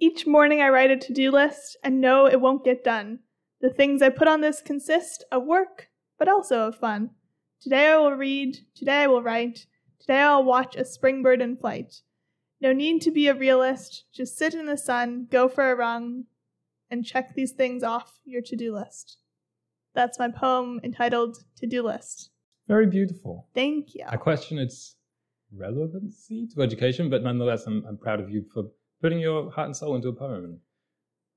Each morning I write a to do list and know it won't get done. The things I put on this consist of work, but also of fun. Today I will read, today I will write, today I'll watch a spring bird in flight. No need to be a realist, just sit in the sun, go for a run, and check these things off your to do list. That's my poem entitled To Do List. Very beautiful. Thank you. I question its relevancy to education, but nonetheless, I'm, I'm proud of you for putting your heart and soul into a poem.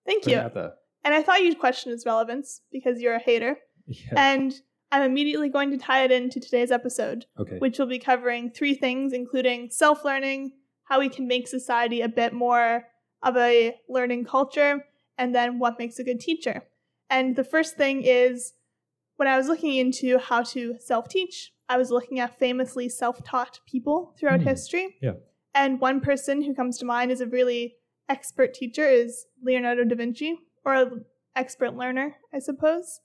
Thank you. And I thought you'd question its relevance because you're a hater. Yeah. And I'm immediately going to tie it into today's episode, okay. which will be covering three things, including self learning, how we can make society a bit more of a learning culture, and then what makes a good teacher. And the first thing is when I was looking into how to self teach, I was looking at famously self taught people throughout Hmm. history. Yeah. And one person who comes to mind as a really expert teacher is Leonardo da Vinci, or an expert learner, I suppose.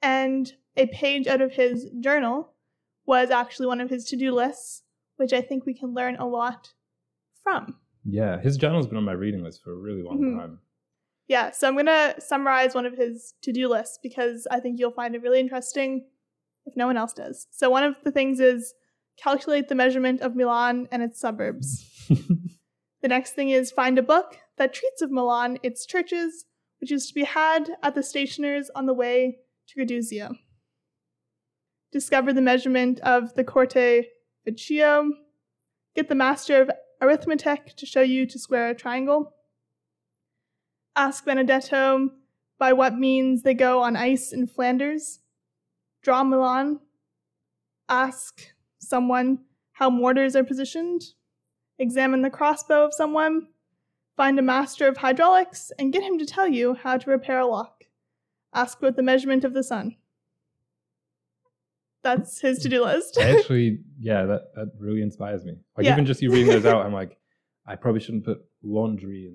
And a page out of his journal was actually one of his to do lists, which I think we can learn a lot from. yeah, his journal's been on my reading list for a really long Mhm. time. Yeah, so I'm going to summarize one of his to do lists because I think you'll find it really interesting if no one else does. So, one of the things is calculate the measurement of Milan and its suburbs. The next thing is find a book that treats of Milan, its churches, which is to be had at the stationers on the way to Raduzia. Discover the measurement of the Corte Vecchio. Get the master of arithmetic to show you to square a triangle. Ask Benedetto by what means they go on ice in Flanders. Draw Milan. Ask someone how mortars are positioned examine the crossbow of someone, find a master of hydraulics, and get him to tell you how to repair a lock. Ask about the measurement of the sun. That's his to do list. Actually, yeah, that, that really inspires me. Like, Yeah. even just you reading those out, I'm like, I probably shouldn't put laundry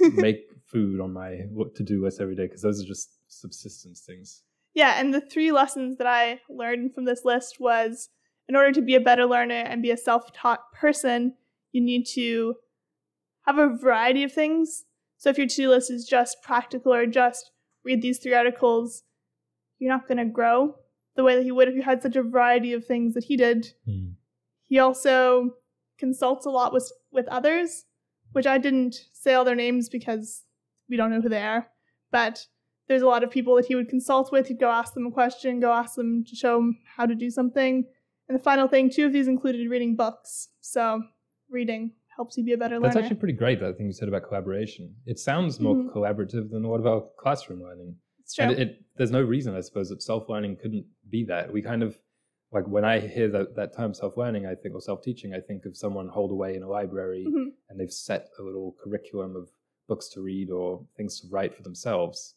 and make food on my to do list every day because those are just subsistence things. yeah, and the three lessons that I learned from this list was in order to be a better learner and be a self taught person, you need to have a variety of things. So if your to do list is just practical or just read these three articles, you're not going to grow the way that you would if you had such a variety of things that he did. Hmm. He also consults a lot with with others, which I didn't say all their names because we don't know who they are. But there's a lot of people that he would consult with. He'd go ask them a question, go ask them to show him how to do something. And the final thing, two of these included reading books. So reading helps you be a better That's actually pretty great, that thing you said about collaboration. It sounds more Mhm. collaborative than a lot of our classroom learning. it's true. And it, it, there's no reason, I suppose, that self learning couldn't be that. We kind of, like, when I hear that, that term self learning, I think, or self teaching, I think of someone holed away in a library Mhm. and they've set a little curriculum of books to read or things to write for themselves.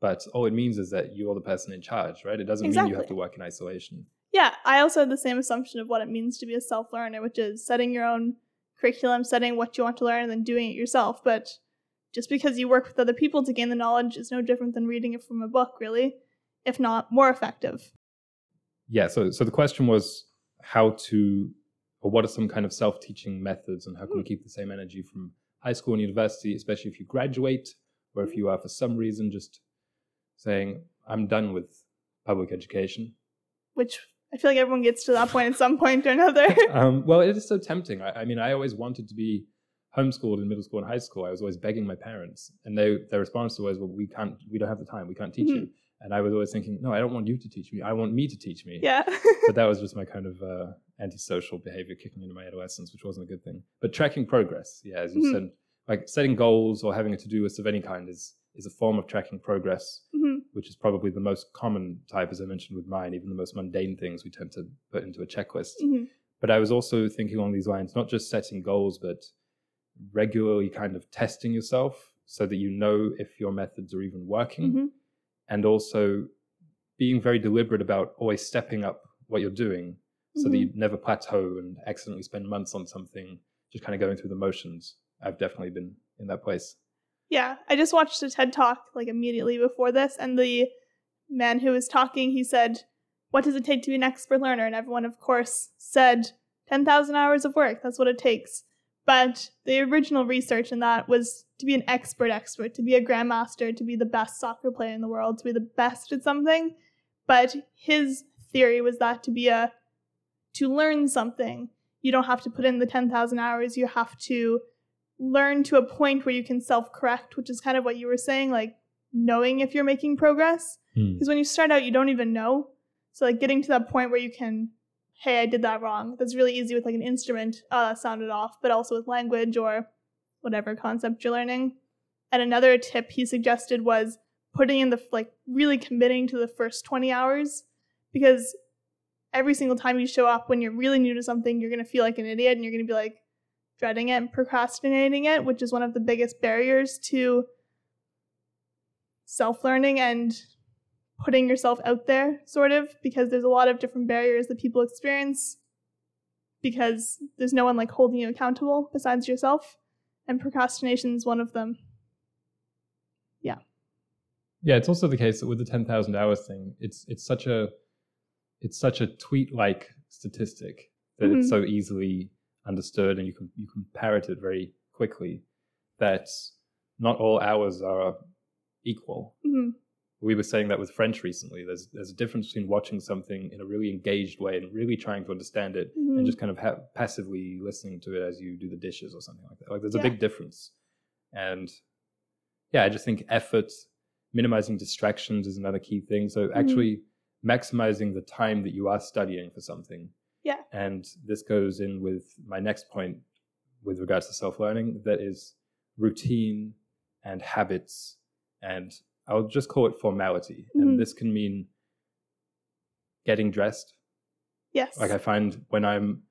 But all it means is that you're the person in charge, right? It doesn't mean you have to work in isolation. Yeah, I also had the same assumption of what it means to be a self learner, which is setting your own curriculum, setting what you want to learn, and then doing it yourself. But just because you work with other people to gain the knowledge is no different than reading it from a book, really, if not more effective. Yeah. So, so the question was how to, or what are some kind of self teaching methods and how can we hmm. keep the same energy from high school and university, especially if you graduate or if hmm. you are for some reason just saying, I'm done with public education. Which I feel like everyone gets to that point at some point or another. um, well, it is so tempting. I, I mean, I always wanted to be homeschooled in middle school and high school. I was always begging my parents, and they their response was, "Well, we can't, we don't have the time. We can't teach you." And I was always thinking, "No, I don't want you to teach me. I want me to teach me." yeah. but that was just my kind of uh, antisocial behavior kicking into my adolescence, which wasn't a good thing. But tracking progress, yeah, as you Mhm. said, like setting goals or having a to-do list of any kind is is a form of tracking progress, Mhm. which is probably the most common type, as I mentioned with mine. Even the most mundane things we tend to put into a checklist. Mhm. But I was also thinking along these lines, not just setting goals, but regularly kind of testing yourself so that you know if your methods are even working Mhm. and also being very deliberate about always stepping up what you're doing so that Mhm. you never plateau and accidentally spend months on something just kind of going through the motions i've definitely been in that place Yeah, I just watched a TED talk like immediately before this, and the man who was talking, he said, "What does it take to be an expert learner?" And everyone, of course, said, 10,000 hours of work. That's what it takes." But the original research in that was to be an expert expert, to be a grandmaster, to be the best soccer player in the world, to be the best at something. But his theory was that to be a to learn something, you don't have to put in the 10,000 hours, you have to learn to a point where you can self-correct, which is kind of what you were saying like knowing if you're making progress. Hmm. Because when you start out, you don't even know. So like getting to that point where you can, hey, I did that wrong. That's really easy with like an instrument. That sounded off. But also with language or whatever concept you're learning. And another tip he suggested was putting in the like really committing to the first 20 hours because every single time you show up when you're really new to something, you're gonna feel like an idiot and you're gonna be like dreading it and procrastinating it, which is one of the biggest barriers to self learning and putting yourself out there, sort of, because there's a lot of different barriers that people experience because there's no one like holding you accountable besides yourself, and procrastination is one of them. Yeah, Yeah, it's also the case that with the ten thousand hours thing, it's it's such a it's such a tweet like statistic that it's Mhm. so easily understood and you can you can parrot it very quickly that not all hours are equal. Mhm. We were saying that with French recently. There's there's a difference between watching something in a really engaged way and really trying to understand it Mhm. and just kind of ha- passively listening to it as you do the dishes or something like that. Like there's a big difference. And yeah, I just think effort, minimizing distractions is another key thing. So Mm-hmm. actually maximizing the time that you are studying for something. Yeah. And this goes in with my next point with regards to self-learning that is routine and habits and I'll just call it formality. Mhm. And this can mean getting dressed Yes. like I find when I'm,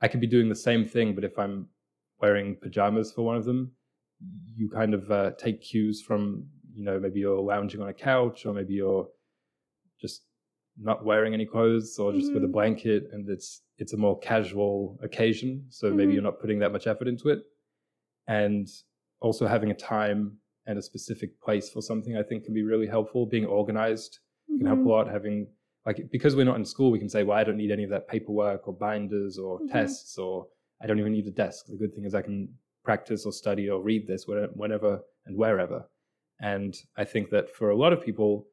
I could be doing the same thing, but if I'm wearing pajamas for one of them, you kind of uh, take cues from, you know, maybe you're lounging on a couch or maybe you're just not wearing any clothes or just with a Mhm. blanket and it's it's a more casual occasion so maybe Mhm. you're not putting that much effort into it and also having a time and a specific place for something i think can be really helpful being organized can help a Mhm. lot having like because we're not in school we can say well i don't need any of that paperwork or binders or Mhm. tests or i don't even need a desk the good thing is i can practice or study or read this whenever and wherever and i think that for a lot of people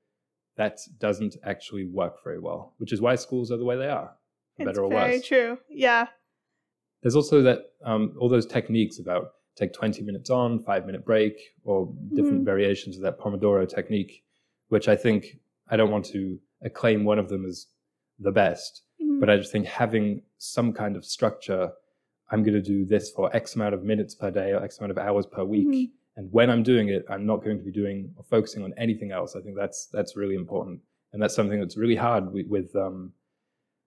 that doesn't actually work very well which is why schools are the way they are for It's better or worse. very true. Yeah. there's also that um, all those techniques about take 20 minutes on five minute break or different Mhm. variations of that pomodoro technique which i think i don't want to acclaim one of them as the best Mhm. but i just think having some kind of structure i'm going to do this for x amount of minutes per day or x amount of hours per week Mhm. And when i'm doing it i'm not going to be doing or focusing on anything else i think that's that's really important and that's something that's really hard with, with um,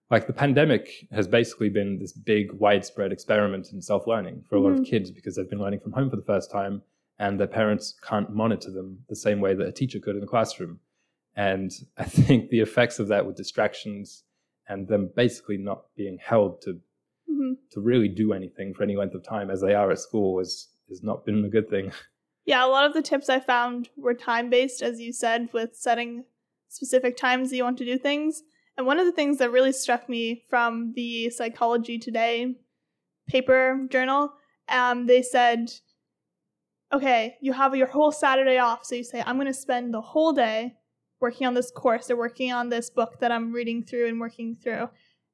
like the pandemic has basically been this big widespread experiment in self-learning for a lot of Mhm. kids because they've been learning from home for the first time and their parents can't monitor them the same way that a teacher could in the classroom and i think the effects of that with distractions and them basically not being held to Mhm. to really do anything for any length of time as they are at school has has not been a good thing Yeah, a lot of the tips I found were time based, as you said, with setting specific times that you want to do things. And one of the things that really struck me from the Psychology Today paper journal, um, they said, okay, you have your whole Saturday off. So you say, I'm going to spend the whole day working on this course or working on this book that I'm reading through and working through.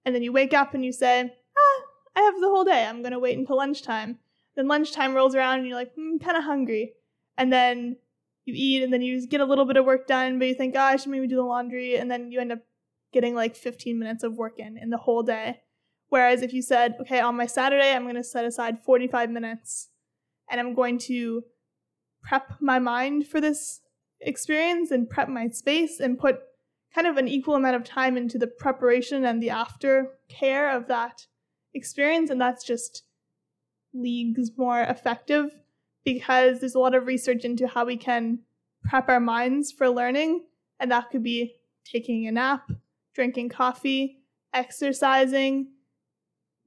And then you wake up and you say, ah, I have the whole day. I'm going to wait until lunchtime. Then lunchtime rolls around and you're like, I'm kind of hungry. And then you eat and then you get a little bit of work done, but you think, oh, I should maybe do the laundry. And then you end up getting like 15 minutes of work in in the whole day. Whereas if you said, okay, on my Saturday, I'm going to set aside 45 minutes and I'm going to prep my mind for this experience and prep my space and put kind of an equal amount of time into the preparation and the after care of that experience. And that's just leagues more effective because there's a lot of research into how we can prep our minds for learning. And that could be taking a nap, drinking coffee, exercising,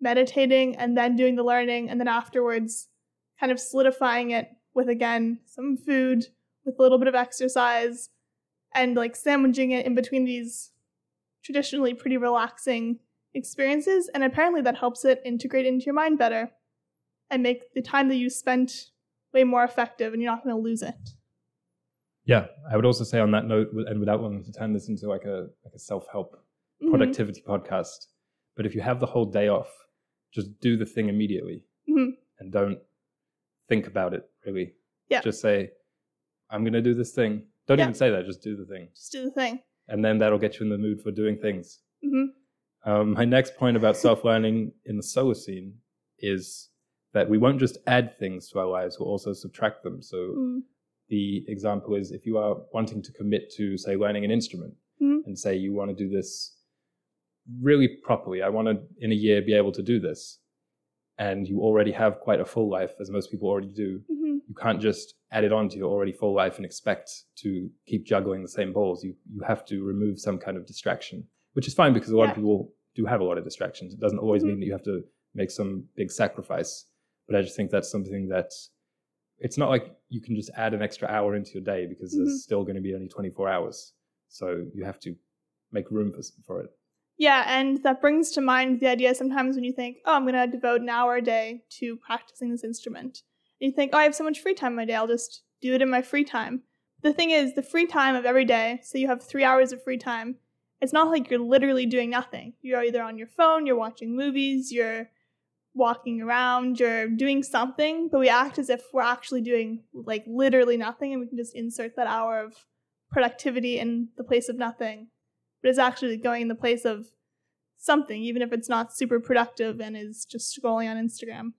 meditating, and then doing the learning. And then afterwards, kind of solidifying it with, again, some food, with a little bit of exercise, and like sandwiching it in between these traditionally pretty relaxing experiences. And apparently that helps it integrate into your mind better. and make the time that you spent way more effective and you're not going to lose it. Yeah, I would also say on that note, and without wanting to turn this into like a like a self help Mhm. productivity podcast, but if you have the whole day off, just do the thing immediately Mhm. and don't think about it really. Yeah. Just say, I'm going to do this thing. Don't Yeah. even say that, just do the thing. Just do the thing. And then that'll get you in the mood for doing things. hmm Um, my next point about self learning in the solo Solacene is that we won't just add things to our lives, we'll also subtract them. So mm the example is if you are wanting to commit to, say, learning an instrument Mhm. and say you want to do this really properly, I want to, in a year, be able to do this. And you already have quite a full life, as most people already do. hmm You can't just add it on to your already full life and expect to keep juggling the same balls. You, you have to remove some kind of distraction, which is fine because a lot Yeah. of people do have a lot of distractions. It doesn't always Mhm. mean that you have to make some big sacrifice. But I just think that's something that it's not like you can just add an extra hour into your day because Mhm. there's still going to be only 24 hours. So you have to make room for, for it. Yeah, and that brings to mind the idea sometimes when you think, oh, I'm going to devote an hour a day to practicing this instrument. And you think, oh, I have so much free time in my day, I'll just do it in my free time. The thing is, the free time of every day, so you have three hours of free time, it's not like you're literally doing nothing. You're either on your phone, you're watching movies, you're walking around, you're doing something, but we act as if we're actually doing like literally nothing and we can just insert that hour of productivity in the place of nothing but it's actually going in the place of something, even if it's not super productive and is just scrolling on Instagram.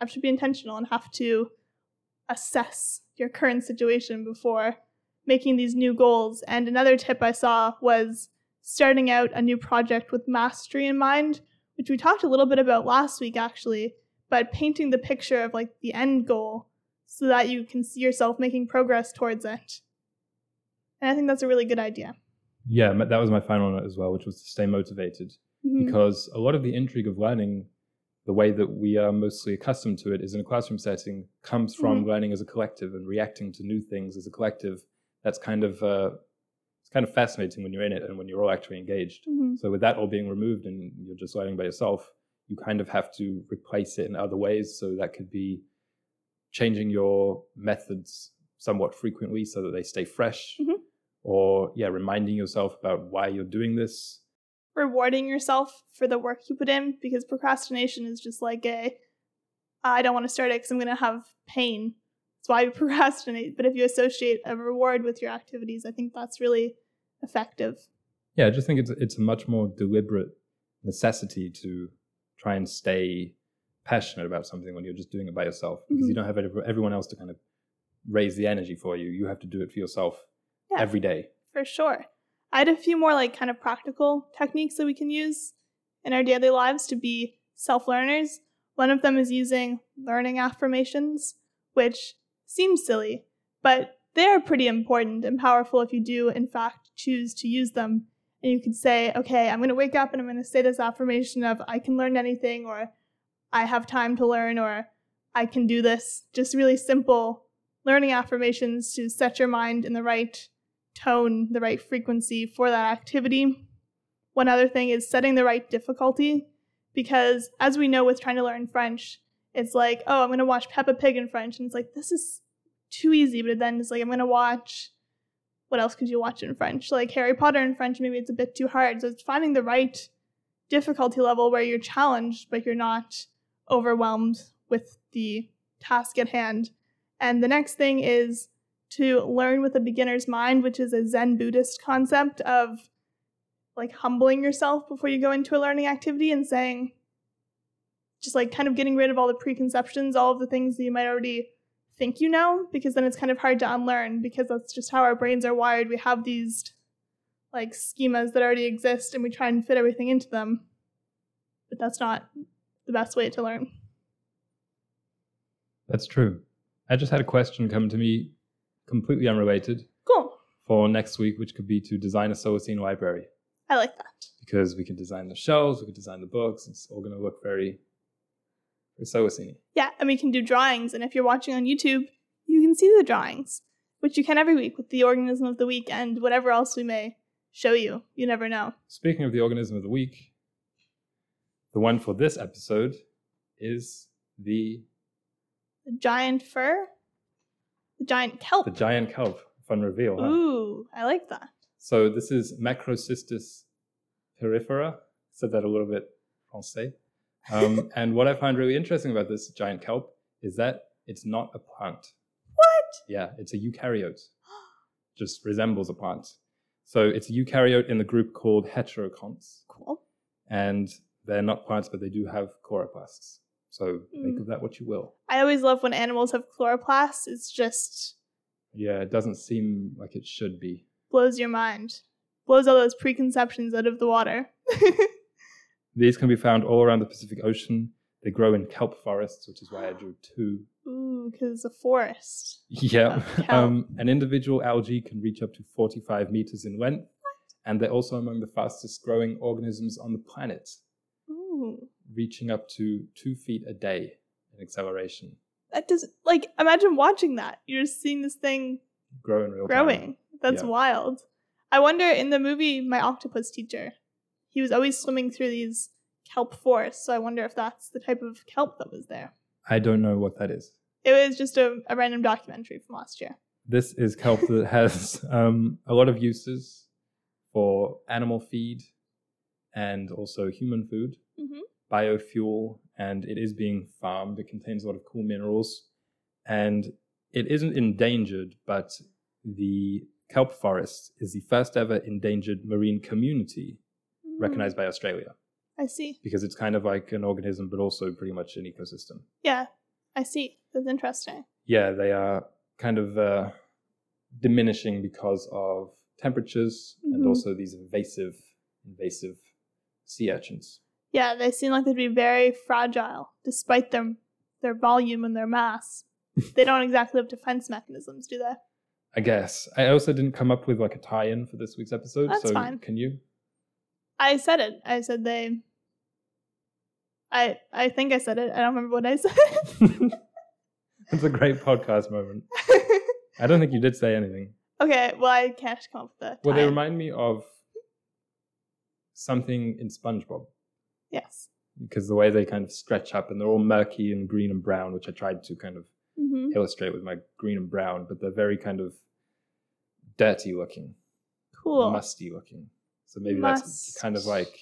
Have to be intentional and have to assess your current situation before making these new goals. And another tip I saw was starting out a new project with mastery in mind, which we talked a little bit about last week actually, but painting the picture of like the end goal so that you can see yourself making progress towards it. And I think that's a really good idea. Yeah, that was my final note as well, which was to stay motivated. Mhm. because a lot of the intrigue of learning the way that we are mostly accustomed to it is in a classroom setting comes from Mhm. learning as a collective and reacting to new things as a collective that's kind of uh, kind of fascinating when you're in it and when you're all actually engaged Mhm. so with that all being removed and you're just learning by yourself you kind of have to replace it in other ways so that could be changing your methods somewhat frequently so that they stay fresh Mhm. or yeah reminding yourself about why you're doing this rewarding yourself for the work you put in because procrastination is just like a I don't want to start it because I'm going to have pain. That's why you procrastinate. But if you associate a reward with your activities, I think that's really effective. Yeah, I just think it's it's a much more deliberate necessity to try and stay passionate about something when you're just doing it by yourself because you Mhm. don't have everyone else to kind of raise the energy for you. You have to do it for yourself Yeah. every day. For sure. I had a few more like kind of practical techniques that we can use in our daily lives to be self learners. One of them is using learning affirmations, which seems silly, but they are pretty important and powerful if you do, in fact, choose to use them. And you could say, okay, I'm going to wake up and I'm going to say this affirmation of I can learn anything, or I have time to learn, or I can do this. Just really simple learning affirmations to set your mind in the right tone, the right frequency for that activity. One other thing is setting the right difficulty because as we know with trying to learn French, it's like, oh, I'm going to watch Peppa Pig in French and it's like this is too easy, but then it's like I'm to watch what else could you watch in French? Like Harry Potter in French, maybe it's a bit too hard. So it's finding the right difficulty level where you're challenged, but you're not overwhelmed with the task at hand. And the next thing is to learn with a beginner's mind, which is a Zen Buddhist concept of like humbling yourself before you go into a learning activity and saying, just like kind of getting rid of all the preconceptions, all of the things that you might already think you know, because then it's kind of hard to unlearn because that's just how our brains are wired. We have these like schemas that already exist and we try and fit everything into them. But that's not the best way to learn. That's true. I just had a question come to me completely unrelated Cool. for next week, which could be to design a Solacene library I like that. because we could design the shelves, we could design the books. It's all going to look very, very Solacene. Yeah, and we can do drawings. And if you're watching on YouTube, you can see the drawings, which you can every week with the organism of the week and whatever else we may show you. You never know. Speaking of the organism of the week, the one for this episode is the The giant fur? The giant kelp. the giant kelp. Fun reveal. Huh? Ooh, I like that. So this is Macrocystis pyrifera. Said that a little bit français. Um, and what I find really interesting about this giant kelp is that it's not a plant. What? Yeah, it's a eukaryote. Just resembles a plant. So it's a eukaryote in the group called heterokonts. Cool. And they're not plants, but they do have chloroplasts. So make Mm. of that what you will. I always love when animals have chloroplasts. It's just Yeah, it doesn't seem like it should be. blows your mind. Blows all those preconceptions out of the water. These can be found all around the Pacific Ocean. They grow in kelp forests, which is why I drew two. Ooh, because it's a forest. Yeah. Um, an individual algae can reach up to 45 meters in length, and they're also among the fastest growing organisms on the planet, Ooh. reaching up to two feet a day in acceleration. That does like imagine watching that. You're just seeing this thing Grow in real time. growing. That's Yeah. wild. I wonder in the movie My Octopus Teacher, he was always swimming through these kelp forests. So I wonder if that's the type of kelp that was there. I don't know what that is. It was just a, a random documentary from last year. This is kelp that has um, a lot of uses for animal feed and also human food, Mhm. biofuel, and it is being farmed. It contains a lot of cool minerals, and it isn't endangered, but the kelp forest is the first ever endangered marine community Mm, recognized by Australia I see. because it's kind of like an organism, but also pretty much an ecosystem. Yeah, I see. That's interesting. yeah, they are kind of uh, diminishing because of temperatures and Mhm. also these invasive, invasive sea urchins. Yeah, they seem like they'd be very fragile, despite their their volume and their mass. they don't exactly have defense mechanisms, do they? I guess. I also didn't come up with like a tie-in for this week's episode. That's so fine. can you? I said it. I said they. I I think I said it. I don't remember what I said. It's a great podcast moment. I don't think you did say anything. okay, well I can't come up with a Well, they remind me of something in SpongeBob Yes. because the way they kind of stretch up and they're all murky and green and brown, which I tried to kind of hmm illustrate with my green and brown, but they're very kind of dirty looking, Cool. musty looking. So maybe that's kind of like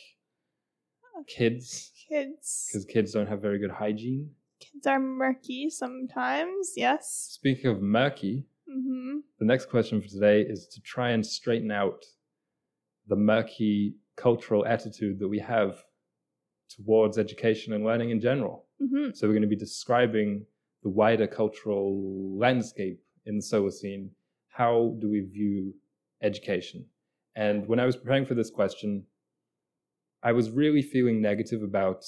kids, Kids. because kids don't have very good hygiene. Kids are murky sometimes. Yes. Speaking of murky, hmm the next question for today is to try and straighten out the murky cultural attitude that we have towards education and learning in general. hmm So we're going to be describing the wider cultural landscape in the Solacene. How do we view education? And when I was preparing for this question, I was really feeling negative about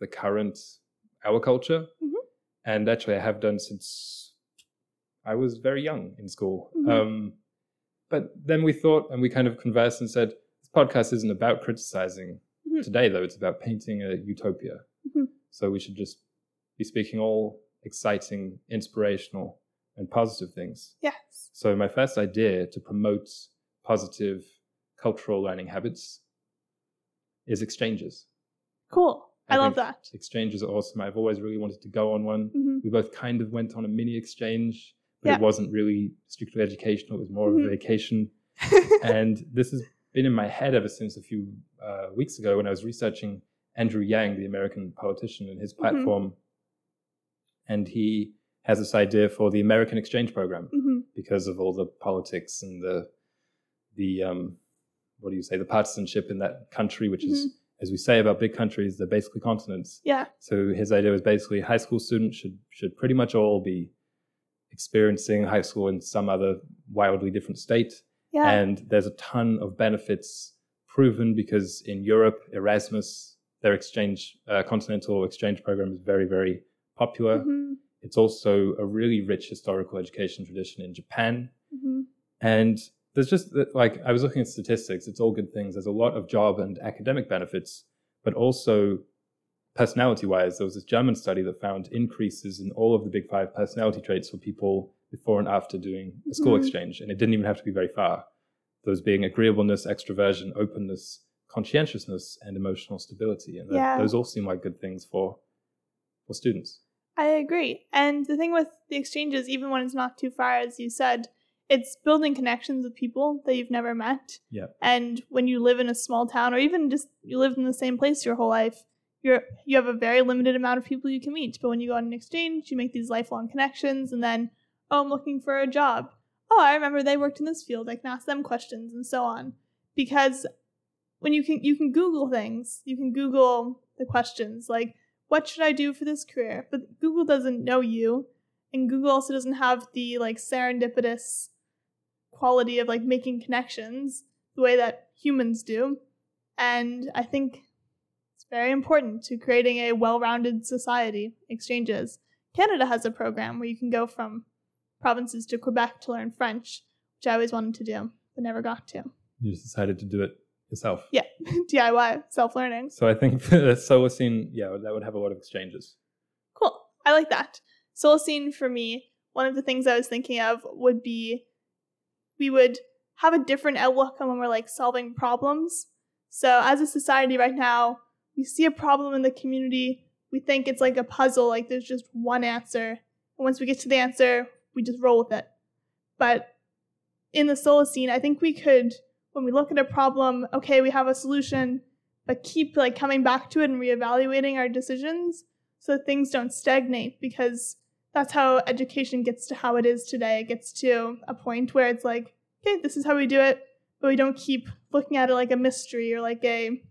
the current our culture. Mhm. And actually, I have done since I was very young in school. Mhm. Um, but then we thought, and we kind of conversed and said, this podcast isn't about criticizing Mhm. today, though. It's about painting a utopia. Mhm. So we should just be speaking all exciting, inspirational, and positive things. Yes. So my first idea to promote positive cultural learning habits is exchanges. Cool. I, I love that. Exchanges are awesome. I've always really wanted to go on one. hmm We both kind of went on a mini exchange, but Yeah. it wasn't really strictly educational. It was more of Mhm. a vacation. and this has been in my head ever since a few uh, weeks ago when I was researching Andrew Yang, the American politician, and his Mhm. platform. And he has this idea for the American Exchange Program hmm because of all the politics and the the um, what do you say the partisanship in that country, which is as we say about big countries, they're basically continents. Yeah. So his idea was basically high school students should should pretty much all be experiencing high school in some other wildly different state. Yeah. And there's a ton of benefits proven because in Europe, Erasmus, their exchange uh, continental exchange program is very very popular. hmm It's also a really rich historical education tradition in Japan. hmm And there's just like I was looking at statistics. It's all good things. There's a lot of job and academic benefits, but also personality-wise, there was this German study that found increases in all of the big five personality traits for people before and after doing a school Mhm. exchange, and it didn't even have to be very far. Those being agreeableness, extroversion, openness, conscientiousness, and emotional stability, and Yeah. those all seem like good things for for students. I agree. And the thing with the exchanges, even when it's not too far, as you said, it's building connections with people that you've never met. Yeah. And when you live in a small town, or even just you lived in the same place your whole life, you're you have a very limited amount of people you can meet. But when you go on an exchange, you make these lifelong connections, and then oh, I'm looking for a job. Oh, I remember they worked in this field. I can ask them questions and so on. Because when you can you can Google things, you can Google the questions like what should I do for this career? But Google doesn't know you, and Google also doesn't have the like serendipitous quality of like making connections the way that humans do. And I think it's very important to creating a well-rounded society exchanges. Canada has a program where you can go from provinces to Quebec to learn French, which I always wanted to do but never got to. You just decided to do it yourself. Yeah, DIY, self learning. So I think Solacene, yeah, that would have a lot of exchanges. Cool. I like that. Solacene for me, one of the things I was thinking of would be we would have a different outlook on when we're like solving problems. So as a society right now, we see a problem in the community, we think it's like a puzzle, like there's just one answer. And once we get to the answer, we just roll with it. But in the Solacene, I think we could when we look at a problem, okay, we have a solution, but keep like coming back to it and reevaluating our decisions so things don't stagnate because that's how education gets to how it is today. It gets to a point where it's like, okay, this is how we do it, but we don't keep looking at it like a mystery or like a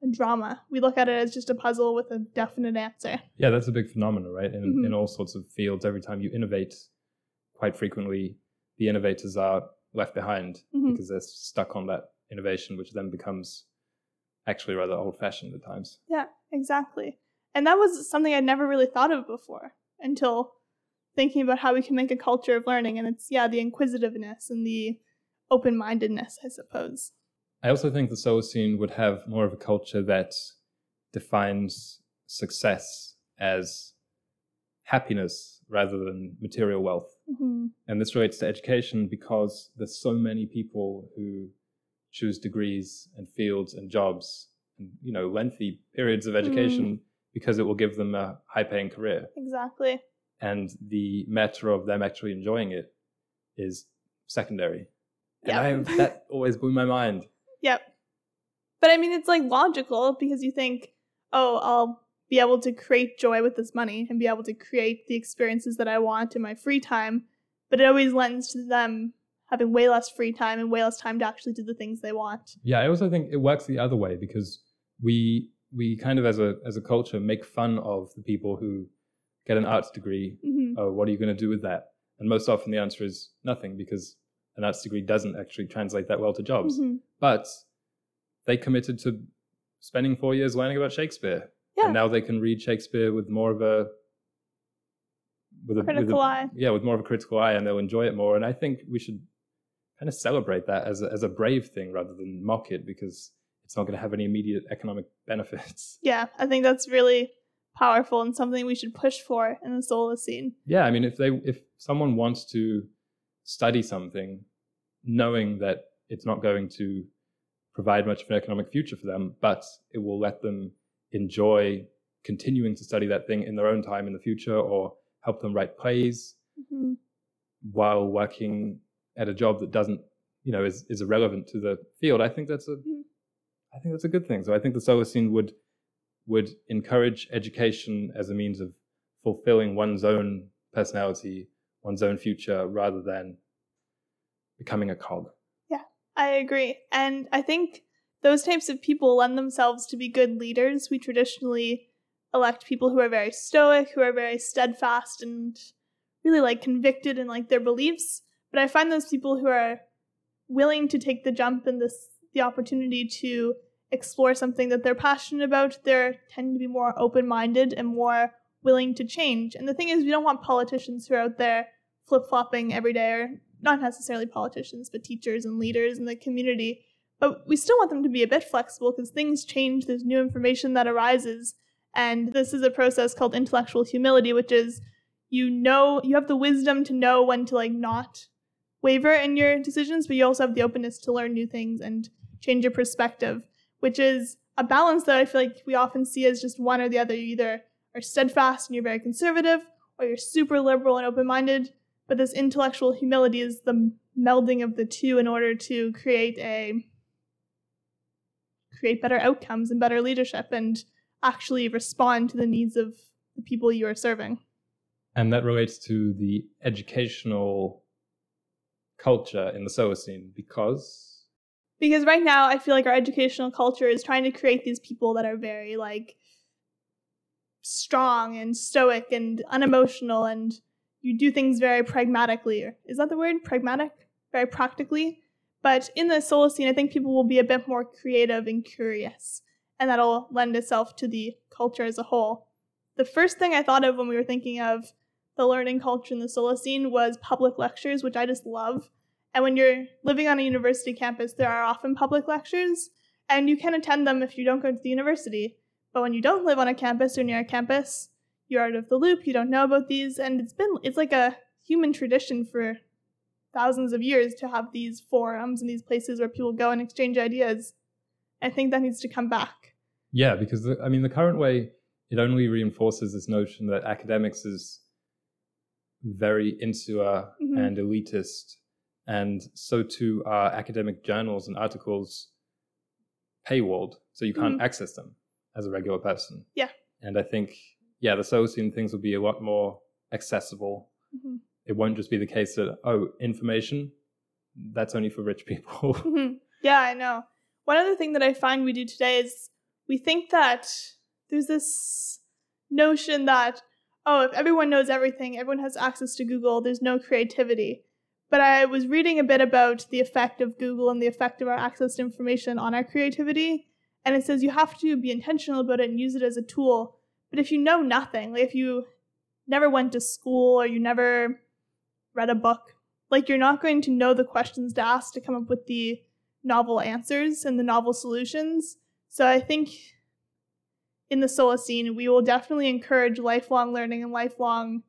a drama. We look at it as just a puzzle with a definite answer. Yeah, that's a big phenomenon, right? In, Mhm. in all sorts of fields, every time you innovate, quite frequently the innovators are left behind Mhm. because they're stuck on that innovation, which then becomes actually rather old fashioned at times. Yeah, exactly. And that was something I'd never really thought of before until thinking about how we can make a culture of learning. And it's, yeah, the inquisitiveness and the open mindedness, I suppose. I also think the Solacene would have more of a culture that defines success as happiness rather than material wealth. hmm And this relates to education because there's so many people who choose degrees and fields and jobs and you know lengthy periods of education because it will give them a high paying career. Exactly. And the matter of them actually enjoying it is secondary. And Yeah. I, that always blew my mind. Yep. But I mean, it's like logical because you think, oh, I'll be able to create joy with this money and be able to create the experiences that I want in my free time. But it always lends to them having way less free time and way less time to actually do the things they want. Yeah, I also think it works the other way because we we kind of as a as a culture make fun of the people who get an arts degree. hmm Oh, what are you going to do with that? And most often the answer is nothing because an arts degree doesn't actually translate that well to jobs. hmm But they committed to spending four years learning about Shakespeare, Yeah. and now they can read Shakespeare with more of a with a with Critical a- eye. Yeah, with more of a critical eye, and they'll enjoy it more. And I think we should kind of celebrate that as a, as a brave thing rather than mock it because it's not going to have any immediate economic benefits. Yeah, I think that's really powerful and something we should push for in the Solacene. yeah, I mean, if they if someone wants to study something, knowing that it's not going to provide much of an economic future for them, but it will let them enjoy continuing to study that thing in their own time in the future, or help them write plays hmm while working at a job that doesn't, you know, is, is irrelevant to the field. I think that's a, Mhm. I think that's a good thing. So I think the Solacene would would encourage education as a means of fulfilling one's own personality, one's own future, rather than becoming a cog. Yeah, I agree. And I think those types of people lend themselves to be good leaders. We traditionally elect people who are very stoic, who are very steadfast and really like convicted in like their beliefs. But I find those people who are willing to take the jump and this the opportunity to explore something that they're passionate about, they tend to be more open-minded and more willing to change. And the thing is we don't want politicians who are out there flip-flopping every day or not necessarily politicians, but teachers and leaders in the community. But we still want them to be a bit flexible because things change, there's new information that arises. And this is a process called intellectual humility, which is you know, you have the wisdom to know when to like not waver in your decisions, but you also have the openness to learn new things and change your perspective, which is a balance that I feel like we often see as just one or the other. You either are steadfast and you're very conservative, or you're super liberal and open minded. But this intellectual humility is the melding of the two in order to create a create better outcomes and better leadership and actually respond to the needs of the people you are serving. And that relates to the educational culture in the Solacene because because right now I feel like our educational culture is trying to create these people that are very like strong and stoic and unemotional and you do things very pragmatically. Is that the word? Pragmatic? Very practically. But in the Solacene, I think people will be a bit more creative and curious, and that'll lend itself to the culture as a whole. The first thing I thought of when we were thinking of the learning culture in the Solacene was public lectures, which I just love. And when you're living on a university campus, there are often public lectures, and you can attend them if you don't go to the university. But when you don't live on a campus or near a campus, you're out of the loop, you don't know about these, and it's been it's like a human tradition for thousands of years to have these forums and these places where people go and exchange ideas. I think that needs to come back. Yeah, because the, I mean, the current way it only reinforces this notion that academics is very insular mm-hmm. and elitist, and so too are academic journals and articles paywalled, so you can't mm-hmm. access them as a regular person. Yeah. And I think, yeah, the Solacene things will be a lot more accessible. Mm-hmm it won't just be the case that oh information that's only for rich people mm-hmm. yeah i know one other thing that i find we do today is we think that there's this notion that oh if everyone knows everything everyone has access to google there's no creativity but i was reading a bit about the effect of google and the effect of our access to information on our creativity and it says you have to be intentional about it and use it as a tool but if you know nothing like if you never went to school or you never read a book. Like you're not going to know the questions to ask to come up with the novel answers and the novel solutions. So I think in the Solacene, we will definitely encourage lifelong learning and lifelong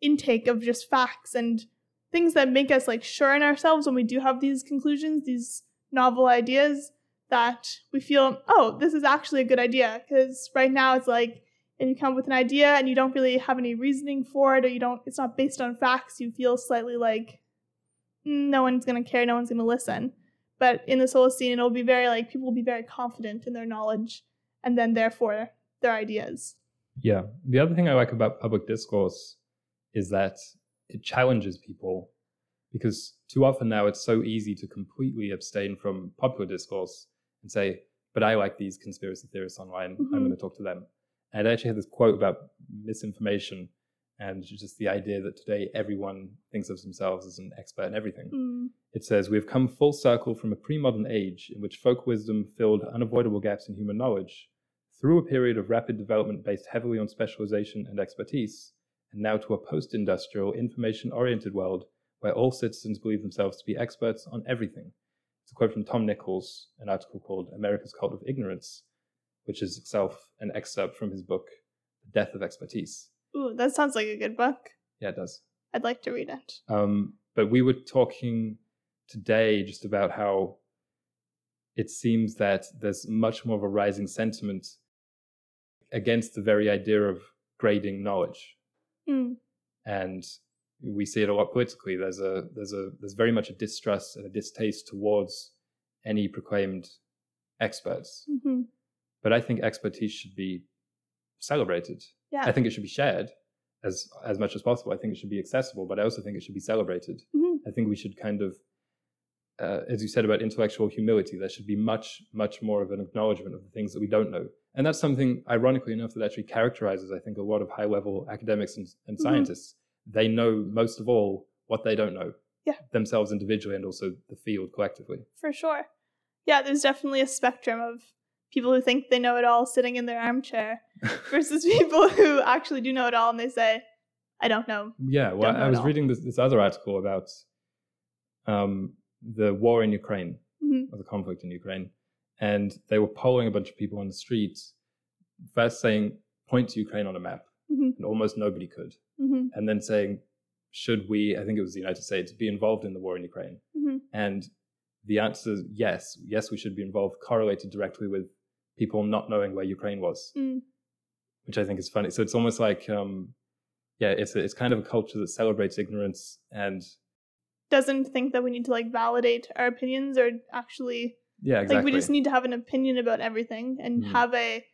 intake of just facts and things that make us like sure in ourselves when we do have these conclusions, these novel ideas that we feel, oh, this is actually a good idea. Because right now it's like and you come up with an idea and you don't really have any reasoning for it or you don't it's not based on facts you feel slightly like mm, no one's going to care no one's going to listen. But in the Solacene it'll be very like people will be very confident in their knowledge and then therefore their ideas. Yeah. The other thing i like about public discourse is that it challenges people because too often now it's so easy to completely abstain from popular discourse and say but i like these conspiracy theorists online mm-hmm. i'm going to talk to them and I actually had this quote about misinformation and just the idea that today everyone thinks of themselves as an expert in everything. Mm. It says, We've come full circle from a pre modern age in which folk wisdom filled unavoidable gaps in human knowledge through a period of rapid development based heavily on specialization and expertise, and now to a post industrial, information oriented world where all citizens believe themselves to be experts on everything. It's a quote from Tom Nichols, an article called America's Cult of Ignorance, which is itself an excerpt from his book, The Death of Expertise. Ooh, that sounds like a good book. Yeah, it does. I'd like to read it. Um, but we were talking today just about how it seems that there's much more of a rising sentiment against the very idea of grading knowledge. Mm. And we see it a lot politically. There's a there's a there's very much a distrust and a distaste towards any proclaimed experts. Mm-hmm. But I think expertise should be celebrated. Yeah. I think it should be shared as as much as possible. I think it should be accessible, but I also think it should be celebrated. Mm-hmm. I think we should kind of, uh, as you said about intellectual humility, there should be much much more of an acknowledgement of the things that we don't know, and that's something, ironically enough, that actually characterizes, I think, a lot of high level academics and, and mm-hmm. scientists. They know most of all what they don't know. Yeah. Themselves individually and also the field collectively. For sure. Yeah, there's definitely a spectrum of people who think they know it all sitting in their armchair versus people who actually do know it all and they say, I don't know. Yeah, well, I was reading this, this, other article about um, the war in Ukraine, mm-hmm. or the conflict in Ukraine, and they were polling a bunch of people on the streets, first saying, point to Ukraine on a map, mm-hmm. and almost nobody could. Mm-hmm. And then saying, should we, I think it was the United States, be involved in the war in Ukraine? Mm-hmm. And the answer is yes, yes, we should be involved, correlated directly with people not knowing where Ukraine was. Mm. which I think is funny. So it's almost like, um, yeah, it's a, it's kind of a culture that celebrates ignorance and Doesn't think that we need to like validate our opinions or actually yeah, exactly. like we just need to have an opinion about everything and Mhm. have a,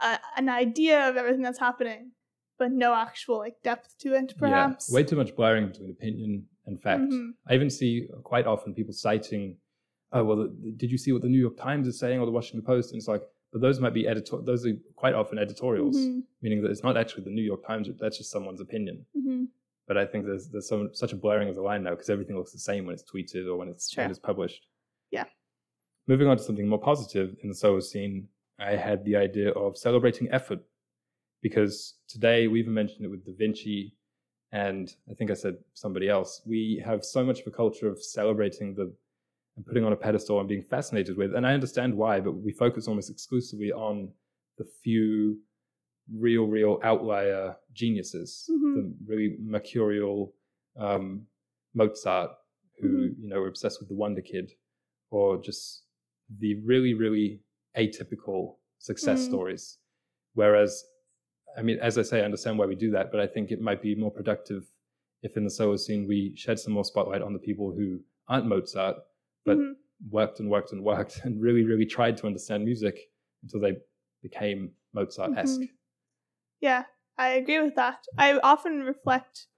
a an idea of everything that's happening, but no actual like depth to it. Perhaps. Yeah, way too much blurring between opinion and fact. Mhm. I even see quite often people citing, "Oh, well, did you see what the New York Times is saying or the Washington Post?" And it's like, but those might be editor. Those are quite often editorials, Mhm. meaning that it's not actually the New York Times. That's just someone's opinion. Mhm. But I think there's there's so, such a blurring of the line now because everything looks the same when it's tweeted or when it's Sure. when it's published. Yeah. Moving on to something more positive in the Solacene, I had the idea of celebrating effort because today we even mentioned it with Da Vinci, and I think I said somebody else. We have so much of a culture of celebrating the and putting on a pedestal and being fascinated with, and I understand why, but we focus almost exclusively on the few real, real outlier geniuses, Mhm. the really mercurial um, Mozart, who Mhm. you know were obsessed with the Wonder Kid, or just the really, really atypical success Mm. stories. Whereas, I mean, as I say, I understand why we do that, but I think it might be more productive if in the Solacene we shed some more spotlight on the people who aren't Mozart, but Mhm. worked and worked and worked and really, really tried to understand music until they became Mozart esque. Mhm. Yeah, I agree with that. I often reflect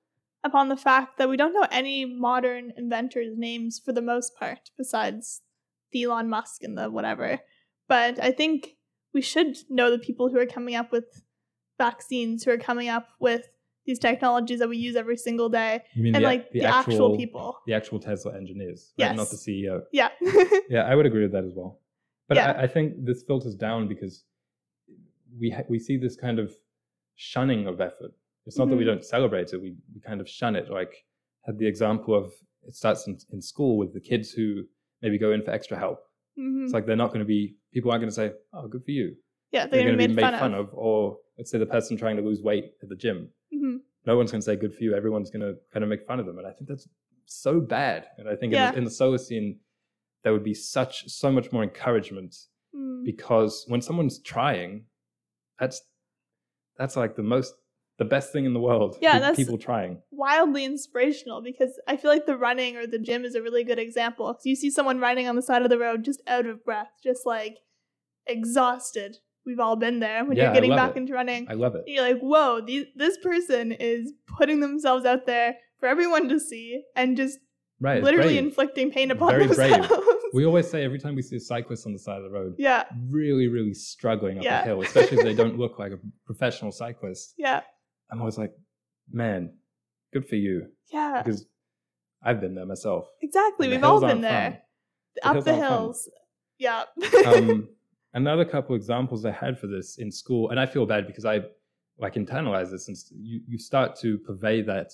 upon the fact that we don't know any modern inventors' names for the most part, besides the Elon Musk and the whatever. But I think we should know the people who are coming up with vaccines, who are coming up with these technologies that we use every single day, You mean and the, like the, actual, people. the actual Tesla engineers, right? not the CEO. Yeah. Yeah, I would agree with that as well. But Yeah. I, I think this filters down because we ha- we see this kind of shunning of effort. It's not that we Mhm. don't celebrate it; we we kind of shun it. Like had the example of it starts in, in school with the kids who maybe go in for extra help. Mhm. It's like they're not going to be people aren't going to say, "Oh, good for you." Yeah, They're, they're, going gonna be made, fun, of. or let's say the person trying to lose weight at the gym. Mhm. No one's going to say good for you. Everyone's going to kind of make fun of them, and I think that's so bad. And I think in, the, in the Solacene, there would be such so much more encouragement Mm. because when someone's trying, that's that's like the most the best thing in the world. Yeah, that's- people trying. wildly inspirational because I feel like the running or the gym is a really good example. Because you see someone running on the side of the road just out of breath, just like exhausted. We've all been there when Yeah, you're getting back it. into running. I love it. You're like, whoa, these, this person is putting themselves out there for everyone to see and just Right, literally brave. inflicting pain upon Very brave. themselves. We always say every time we see a cyclist on the side of the road, yeah, really, really struggling up Yeah. a hill, especially if they don't look like a professional cyclist. yeah, I'm always like, man, good for you, yeah. because I've been there myself. Exactly. We've all been there. The Up hills the aren't fun. hills. Yeah. um, another couple examples I had for this in school, and I feel bad because I like internalize this, and you you start to purvey that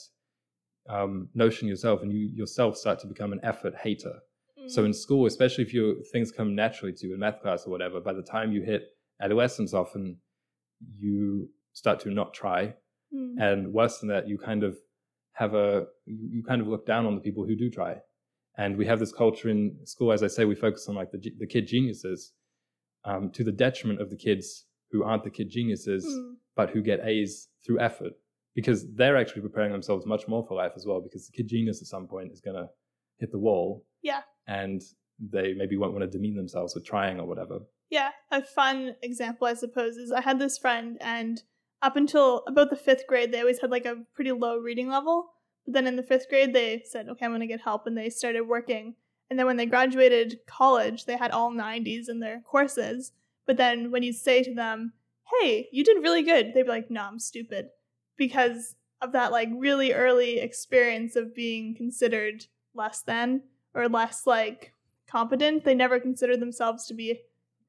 um, notion yourself, and you yourself start to become an effort hater. So in school, especially if your things come naturally to you in math class or whatever, by the time you hit adolescence, often you start to not try, Mm. and worse than that, you kind of have a you, kind of look down on the people who do try. And we have this culture in school, as I say, we focus on like the the kid geniuses, um, to the detriment of the kids who aren't the kid geniuses, Mm. but who get A's through effort, because they're actually preparing themselves much more for life as well. Because the kid genius at some point is gonna hit the wall, Yeah. and they maybe won't want to demean themselves with trying or whatever. Yeah, a fun example, I suppose, is I had this friend, and up until about the fifth grade, they always had like a pretty low reading level. But then in the fifth grade, they said, okay, I'm going to get help, and they started working. And then when they graduated college, they had all 90s in their courses. But then when you say to them, hey, you did really good, they'd be like, no, I'm stupid. Because of that like really early experience of being considered less than or less like competent, they never considered themselves to be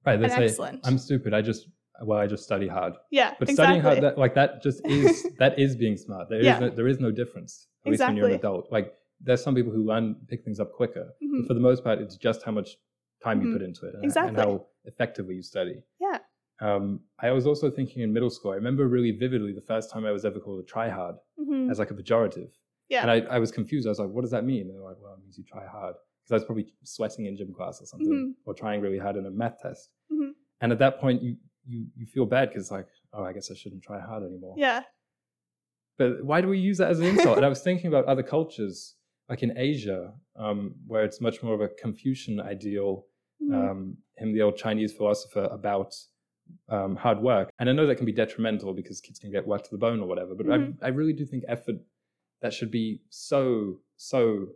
Right? Say, excellent. "I'm stupid. I just well, I just study hard." Yeah, But exactly. studying hard, that, like that, just is that is being smart. There is Yeah. no, there is no difference. At least when you're an adult. Like there's some people who learn pick things up quicker, Mhm. but for the most part, it's just how much time you Mhm. put into it and, Exactly. and how effectively you study. Yeah. Um, I was also thinking in middle school. I remember really vividly the first time I was ever called a try hard Mhm. as like a pejorative. Yeah. And I, I was confused. I was like, what does that mean? And they're like, well, it means you try hard. Because I was probably sweating in gym class or something, Mhm. or trying really hard in a math test. Mhm. And at that point, you you you feel bad because like oh, I guess I shouldn't try hard anymore. Yeah. But why do we use that as an insult? and I was thinking about other cultures, like in Asia, um, where it's much more of a Confucian ideal, Mhm. um, him, the old Chinese philosopher, about um, hard work. And I know that can be detrimental because kids can get worked to the bone or whatever. But Mhm. I, I really do think effort that should be so so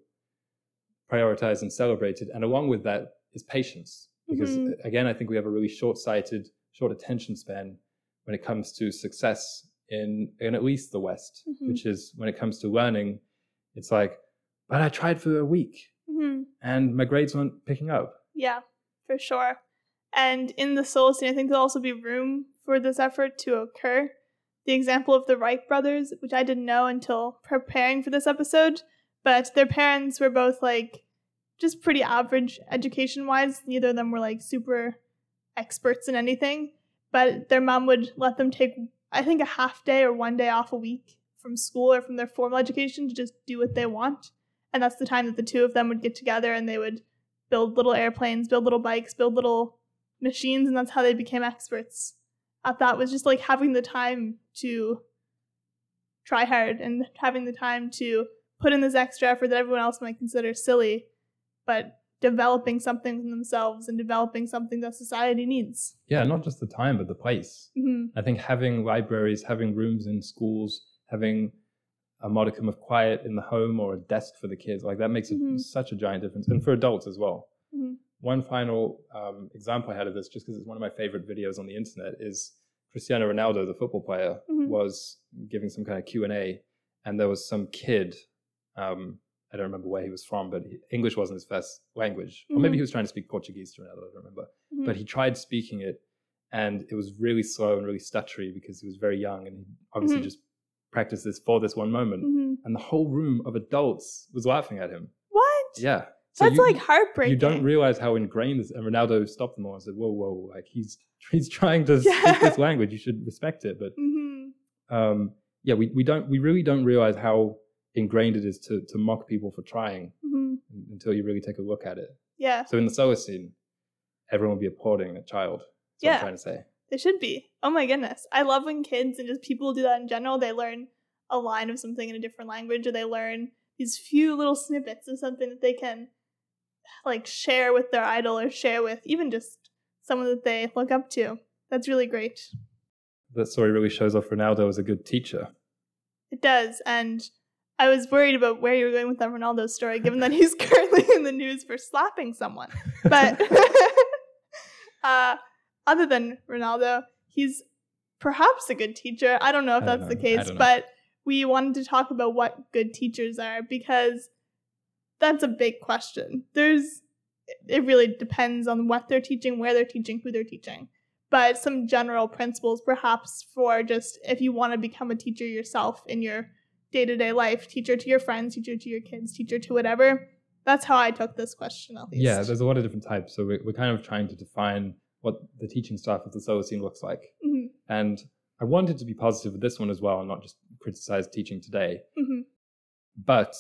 prioritized and celebrated. And along with that is patience, because Mhm. again, I think we have a really short-sighted, short attention span when it comes to success in in at least the West, Mhm. which is when it comes to learning, it's like, but I tried for a week hmm and my grades weren't picking up. Yeah, for sure. And in the Solacene, I think there'll also be room for this effort to occur. The example of the Wright brothers, which I didn't know until preparing for this episode, but their parents were both like just pretty average education wise. Neither of them were like super experts in anything, but their mom would let them take, I think, a half day or one day off a week from school or from their formal education to just do what they want. And that's the time that the two of them would get together and they would build little airplanes, build little bikes, build little machines, and that's how they became experts. At that was just like having the time to try hard and having the time to put in this extra effort that everyone else might consider silly, but developing something themselves and developing something that society needs. Yeah, not just the time, but the place. hmm I think having libraries, having rooms in schools, having a modicum of quiet in the home or a desk for the kids, like that makes a, Mhm. such a giant difference. And for adults as well. Mhm. One final um, example I had of this, just because it's one of my favorite videos on the internet, is Cristiano Ronaldo, the football player, Mhm. was giving some kind of Q and A, and there was some kid. Um, I don't remember where he was from, but he, English wasn't his first language, or maybe Mhm. he was trying to speak Portuguese to Ronaldo. I don't remember Mhm. but he tried speaking it and it was really slow and really stuttery because he was very young and he obviously Mhm. just practiced this for this one moment Mhm. and the whole room of adults was laughing at him What? yeah That's you, like heartbreaking. you don't realize how ingrained this and ronaldo stopped them all and said whoa whoa like he's he's trying to Yeah. speak this language you should respect it but hmm um yeah we, we don't we really don't realize how ingrained it is to to mock people for trying hmm until you really take a look at it Yeah, so in the Solacene everyone will be applauding a child that's what Yeah. i'm trying to say they should be. Oh my goodness. I love when kids and just people do that in general. They learn a line of something in a different language or they learn these few little snippets of something that they can like share with their idol or share with even just someone that they look up to. That's really great. that story really shows off Ronaldo as a good teacher. It does. And I was worried about where you were going with that Ronaldo story, given that he's currently in the news for slapping someone. But uh, other than Ronaldo, he's perhaps a good teacher. I don't know if that's the know. I case, but we wanted to talk about what good teachers are because that's a big question. There's it really depends on what they're teaching, where they're teaching, who they're teaching. But some general principles, perhaps, for just if you want to become a teacher yourself in your day to day life, teacher to your friends, teacher to your kids, teacher to whatever. That's how I took this question, at least. Yeah, there's a lot of different types. So we're, we're kind of trying to define what the teaching staff of the Solacene looks like. hmm And I wanted to be positive with this one as well and not just criticize teaching today. hmm But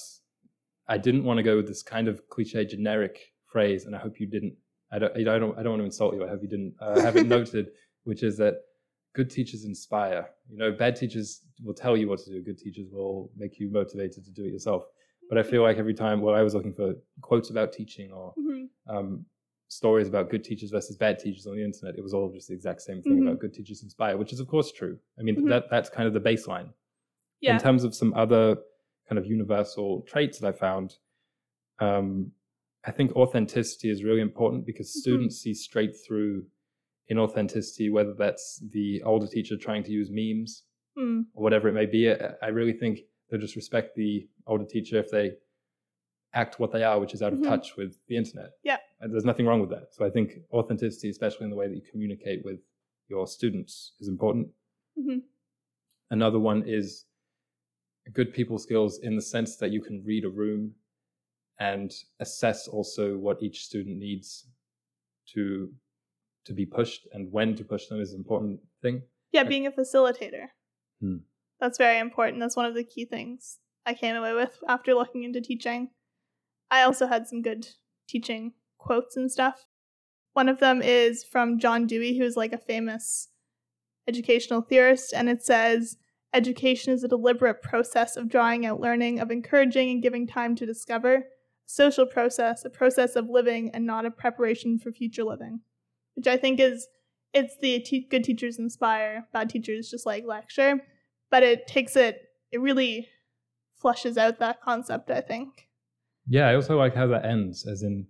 I didn't want to go with this kind of cliche generic phrase, and I hope you didn't. I don't. I don't. I don't want to insult you. I hope you didn't uh, have it noted, which is that good teachers inspire. You know, bad teachers will tell you what to do. Good teachers will make you motivated to do it yourself. But I feel like every time, well, I was looking for quotes about teaching or hmm um, stories about good teachers versus bad teachers on the internet, it was all just the exact same thing Mhm. about good teachers inspire, which is of course true. I mean, Mhm. that that's kind of the baseline. Yeah. In terms of some other kind of universal traits that I found, um, I think authenticity is really important because Mhm. students see straight through inauthenticity, whether that's the older teacher trying to use memes Mm. or whatever it may be. I, I really think they'll just respect the older teacher if they act what they are, which is out of Mhm. touch with the internet. Yeah. And there's nothing wrong with that. So I think authenticity, especially in the way that you communicate with your students, is important. hmm Another one is good people skills in the sense that you can read a room and assess also what each student needs to to be pushed and when to push them is an important thing. Yeah, being a facilitator. Hmm. That's very important. That's one of the key things I came away with after looking into teaching. I also had some good teaching quotes and stuff. One of them is from John Dewey, who's like a famous educational theorist, and it says education is a deliberate process of drawing out learning, of encouraging and giving time to discover, social process, a process of living, and not a preparation for future living, which I think is it's the te- good teachers inspire, bad teachers just like lecture, but it takes it, it really flushes out that concept, I think. Yeah, I also like how that ends, as in,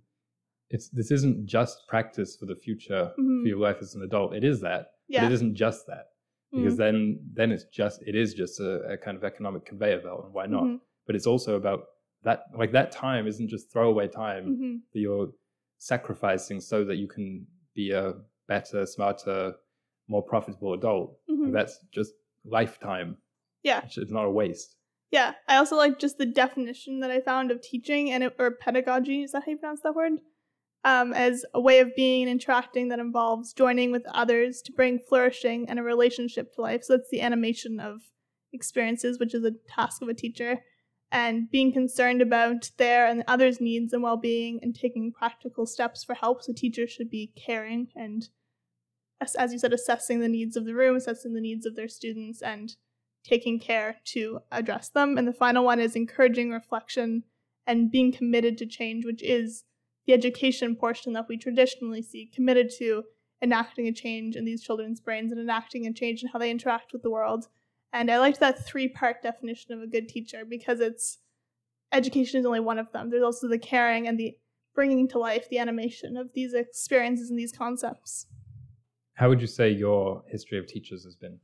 it's this isn't just practice for the future Mhm. for your life as an adult. It is that, Yeah. but it isn't just that because Mhm. then then it's just it is just a, a kind of economic conveyor belt, and why not? Mhm. But it's also about that like that time isn't just throwaway time Mhm. that you're sacrificing so that you can be a better, smarter, more profitable adult. Mhm. That's just lifetime. Yeah. It's it's not a waste. Yeah, I also like just the definition that I found of teaching and it, or pedagogy. Is that how you pronounce that word? Um, as a way of being and interacting that involves joining with others to bring flourishing and a relationship to life. So that's the animation of experiences, which is a task of a teacher, and being concerned about their and others' needs and well-being, and taking practical steps for help. So teachers should be caring and, as, as you said, assessing the needs of the room, assessing the needs of their students, and taking care to address them. And the final one is encouraging reflection and being committed to change, which is the education portion that we traditionally see, committed to enacting a change in these children's brains and enacting a change in how they interact with the world. And I liked that three part definition of a good teacher because it's education is only one of them. There's also the caring and the bringing to life, the animation of these experiences and these concepts. How would you say your history of teachers has been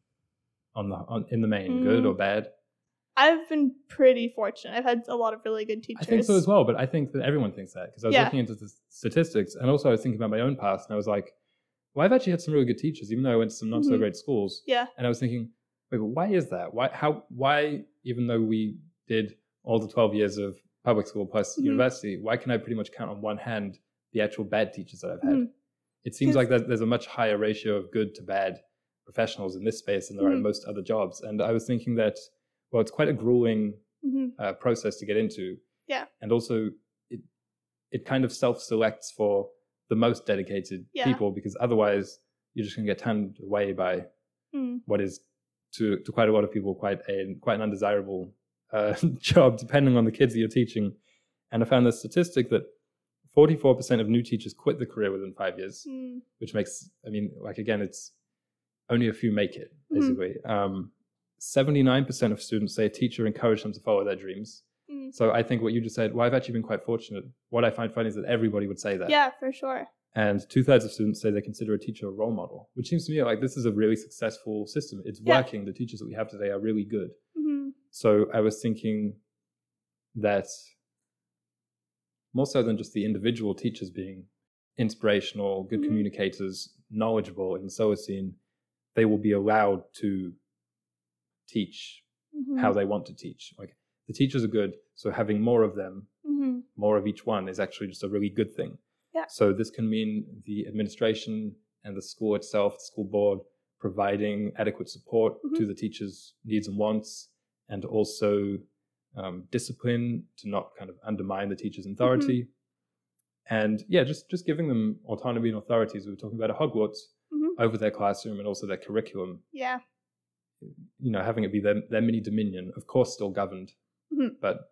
on the on, in the main, good Mm. or bad? I've been pretty fortunate. I've had a lot of really good teachers. I think so as well, but I think that everyone thinks that because I was Yeah. looking into the statistics and also I was thinking about my own past and I was like, well, I've actually had some really good teachers, even though I went to some not so Mhm. great schools. Yeah. And I was thinking, but why is that? Why, how, why, even though we did all the 12 years of public school plus Mhm. university, why can I pretty much count on one hand the actual bad teachers that I've had? Mhm. It seems like there's, there's a much higher ratio of good to bad professionals in this space than there are in Mhm. most other jobs. And I was thinking that, well, it's quite a grueling hmm uh, process to get into. Yeah. And also, it it kind of self selects for the most dedicated Yeah. people because otherwise you're just going to get turned away by Mm. what is to to quite a lot of people quite a quite an undesirable uh, job depending on the kids that you're teaching. And I found the statistic that 44% of new teachers quit the career within five years, Mm. which makes I mean like again it's only a few make it Mhm. basically. Um, 79% of students say a teacher encouraged them to follow their dreams. Mm. So I think what you just said, well, I've actually been quite fortunate. What I find funny is that everybody would say that. Yeah, for sure. And two thirds of students say they consider a teacher a role model, which seems to me like this is a really successful system. It's Yeah. working. The teachers that we have today are really good. hmm So I was thinking that more so than just the individual teachers being inspirational, good Mhm. communicators, knowledgeable in Solacene, they will be allowed to teach hmm how they want to teach. Like the teachers are good, so having more of them, hmm more of each one, is actually just a really good thing. Yeah. So this can mean the administration and the school itself, the school board, providing adequate support Mhm. to the teachers' needs and wants, and also um, discipline to not kind of undermine the teacher's Mm-hmm. authority. And yeah, just just giving them autonomy and authority, as we were talking about at Hogwarts, Mhm. over their classroom and also their curriculum Yeah. you know, having it be their, their mini dominion, of course, still governed, Mhm. but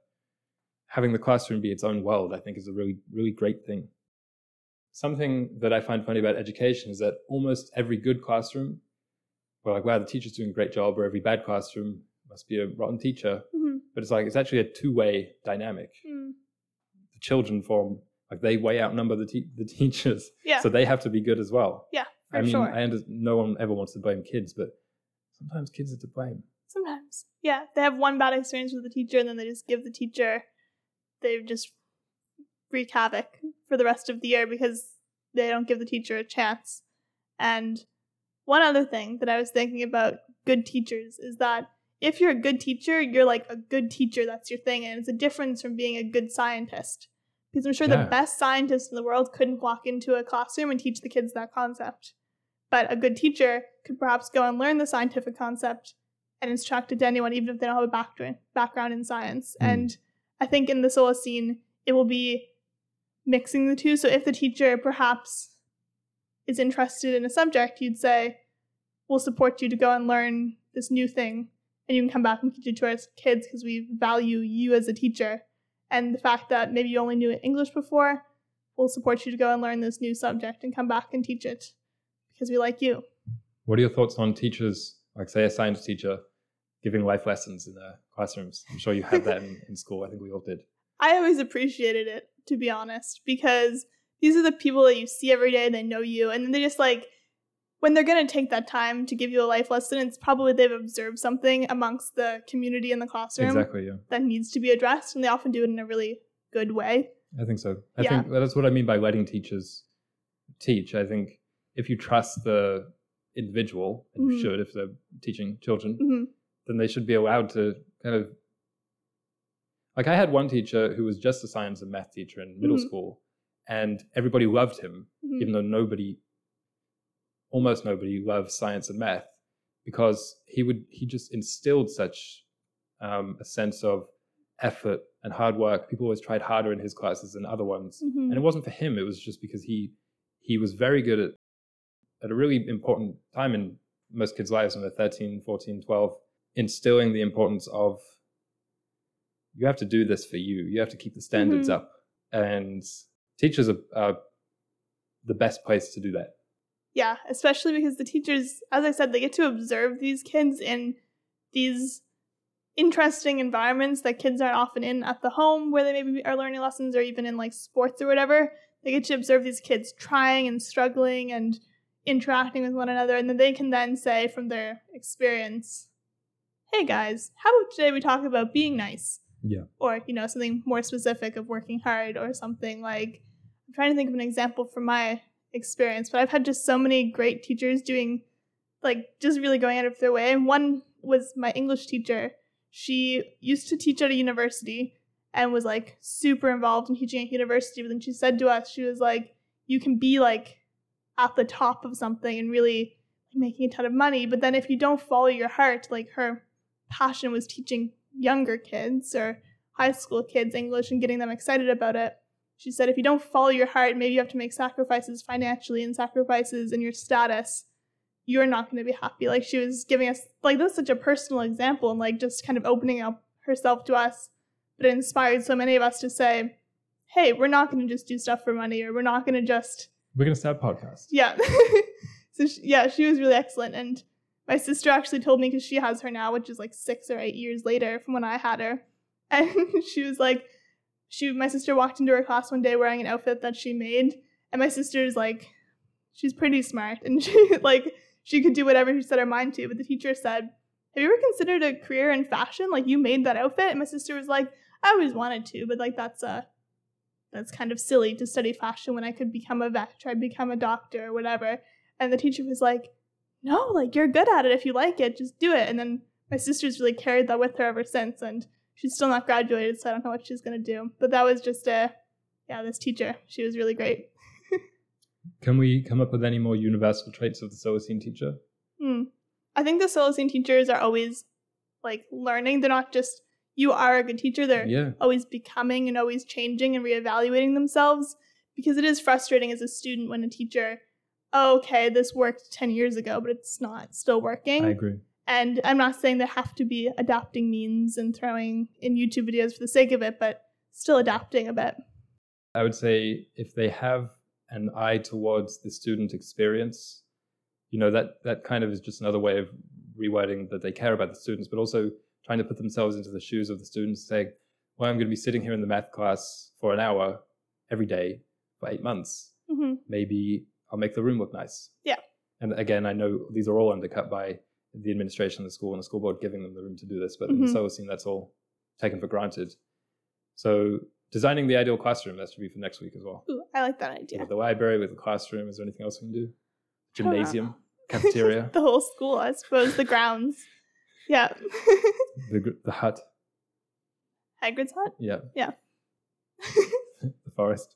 having the classroom be its own world, I think, is a really, really great thing. Something that I find funny about education is that almost every good classroom, we're like, wow, the teacher's doing a great job, or every bad classroom must be a rotten teacher. hmm But it's like, it's actually a two way dynamic. Mm. The children form, like, they way outnumber the, te- the teachers, Yeah, so they have to be good as well. Yeah, for I mean, sure. I under- no one ever wants to blame kids, but sometimes kids are to blame. Sometimes. Yeah, they have one bad experience with the teacher and then they just give the teacher, they just wreak havoc for the rest of the year because they don't give the teacher a chance. And one other thing that I was thinking about good teachers is that if you're a good teacher, you're like a good teacher, that's your thing. And it's a difference from being a good scientist. Because I'm sure Yeah. the best scientist in the world couldn't walk into a classroom and teach the kids that concept. But a good teacher could perhaps go and learn the scientific concept and instruct it to anyone, even if they don't have a background background in science. Mm. And I think in the Solacene, it will be mixing the two. So if the teacher perhaps is interested in a subject, you'd say, we'll support you to go and learn this new thing. And you can come back and teach it to our kids because we value you as a teacher. And the fact that maybe you only knew english before we'll support you to go and learn this new subject and come back and teach it because we like you. What are your thoughts on teachers like say a science teacher giving life lessons in their classrooms? I'm sure you had that in, in school. I think we all did. I always appreciated it to be honest because these are the people that you see every day they know you and then they just like when they're going to take that time to give you a life lesson, it's probably they've observed something amongst the community in the classroom exactly, yeah. that needs to be addressed, and they often do it in a really good way. I think so. I Yeah. think that's what I mean by letting teachers teach. I think if you trust the individual, and you Mhm. should if they're teaching children, hmm then they should be allowed to kind of like I had one teacher who was just a science and math teacher in middle Mhm. school, and everybody loved him, hmm even though nobody, almost nobody, loved science and math because he would he just instilled such um, a sense of effort and hard work. People always tried harder in his classes than other ones, hmm and it wasn't for him. It was just because he he was very good at at a really important time in most kids' lives when they're 13, 14, 12, instilling the importance of you have to do this for you. You have to keep the standards Mhm. up. And teachers are, are the best place to do that. Yeah, especially because the teachers, as I said, they get to observe these kids in these interesting environments that kids aren't often in at the home where they maybe are learning lessons or even in like sports or whatever. They get to observe these kids trying and struggling and interacting with one another, and then they can then say from their experience, hey guys, how about today we talk about being nice? Yeah. Or, you know, something more specific of working hard or something like I'm trying to think of an example from my experience, but I've had just so many great teachers doing like just really going out of their way. And one was my English teacher. She used to teach at a university and was like super involved in teaching at university, but then she said to us, she was like, you can be like at the top of something and really making a ton of money, but then if you don't follow your heart, like her passion was teaching younger kids or high school kids English and getting them excited about it. She said, if you don't follow your heart, maybe you have to make sacrifices financially and sacrifices in your status. You're not going to be happy. Like she was giving us, like that's such a personal example and like just kind of opening up herself to us. But it inspired so many of us to say, hey, we're not going to just do stuff for money or we're not going to just We're going to start a podcast. yeah. so she, yeah, she was really excellent. And my sister actually told me because she has her now, which is like six or eight years later from when I had her, and she was like, she my sister walked into her class one day wearing an outfit that she made, and my sister's like, she's pretty smart, and she like she could do whatever she set her mind to. But the teacher said, "Have you ever considered a career in fashion? Like you made that outfit?" And my sister was like, "I always wanted to, but like that's a." That's kind of silly to study fashion when I could become a vet, try to become a doctor or whatever. And the teacher was like, no, like you're good at it. If you like it, just do it. And then my sister's really carried that with her ever since. And she's still not graduated, so I don't know what she's going to do. But that was just a, yeah, this teacher. She was really great. Can we come up with any more universal traits of the Solacene teacher? Hmm. I think the Solacene teachers are always like learning. They're not just, you are a good teacher. They're Yeah. always becoming and always changing and reevaluating themselves because it is frustrating as a student when a teacher, oh, okay, this worked 10 years ago, but it's not still working. I agree. And I'm not saying they have to be adapting means and throwing in YouTube videos for the sake of it, but still adapting a bit. I would say if they have an eye towards the student experience, you know, that that kind of is just another way of rewording that they care about the students, but also trying to put themselves into the shoes of the students, saying, well, I'm going to be sitting here in the math class for an hour every day for eight months. hmm Maybe I'll make the room look nice. Yeah. And again, I know these are all undercut by the administration of the school and the school board giving them the room to do this, but in the Mhm. Solacene, that's all taken for granted. So designing the ideal classroom, that should be for next week as well. Ooh, I like that idea. have the library with the classroom. Is there anything else we can do? I don't know. Gymnasium, cafeteria, the whole school, I suppose, the grounds. Yeah. the the hut. Hagrid's hut? Yeah, Yeah. the forest.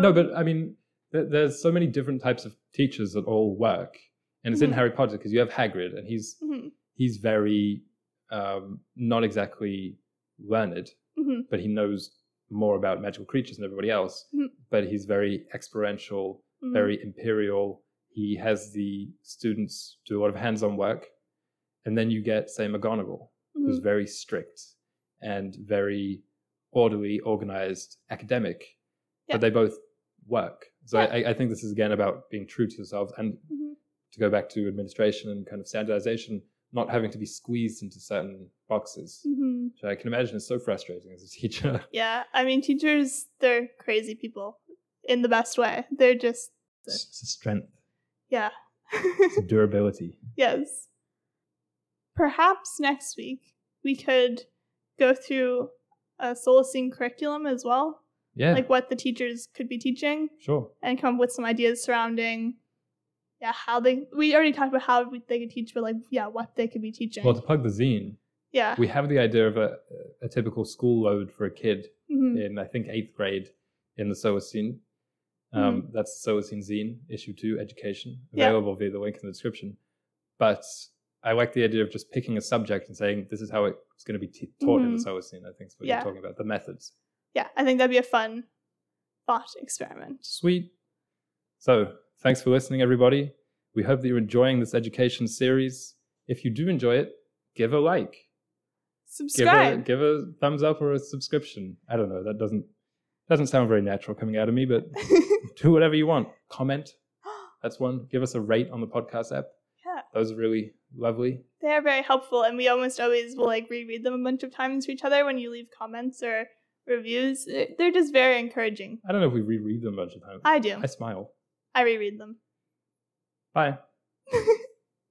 no, Um, but I mean, there's so many different types of teachers that all work, and it's in Mhm. Harry Potter because you have Hagrid, and he's mhm, he's very um, not exactly learned, mhm, but he knows more about magical creatures than everybody else. Mhm. But he's very experiential, mhm. very imperial. he has the students do a lot of hands-on work, and then you get say McGonagall, who's Mhm. very strict and very orderly, organized, academic, Yeah. but they both work. So Yeah. I, I think this is again about being true to yourselves and Mhm. to go back to administration and kind of standardization, not having to be squeezed into certain boxes. Mhm. Which I can imagine is so frustrating as a teacher. Yeah, I mean, teachers, they're crazy people in the best way. They're just, it's, a strength, yeah. it's a durability. yes. Perhaps next week we could go through a Solacene curriculum as well, Yeah, like what the teachers could be teaching, sure. and come up with some ideas surrounding, yeah, how they. We already talked about how we- they could teach, but like, yeah, what they could be teaching. Well, to plug the zine, yeah. we have the idea of a, a typical school load for a kid Mhm. in, I think, eighth grade in the Solacene. Um, That's the Solacene zine, issue two, education, Mm-hmm. Yeah. available via the link in the description. But I like the idea of just picking a subject and saying this is how it's going to be t- taught in the Solacene. I think is what Mm-hmm. Yeah. you're talking about, the methods. Yeah, I think that'd be a fun thought experiment. Sweet. So, thanks for listening, everybody. We hope that you're enjoying this education series. If you do enjoy it, give a like, give a, Subscribe. give a thumbs up or a subscription. I don't know. That doesn't doesn't sound very natural coming out of me, but do whatever you want. Comment. That's one. Give us a rate on the podcast app. Yeah. Those are really lovely. they are very helpful, and we almost always will like reread them a bunch of times to each other when you leave comments or reviews. Eh, They're just very encouraging. I don't know if we reread them a bunch of times. I do. I smile. I reread them. Bye.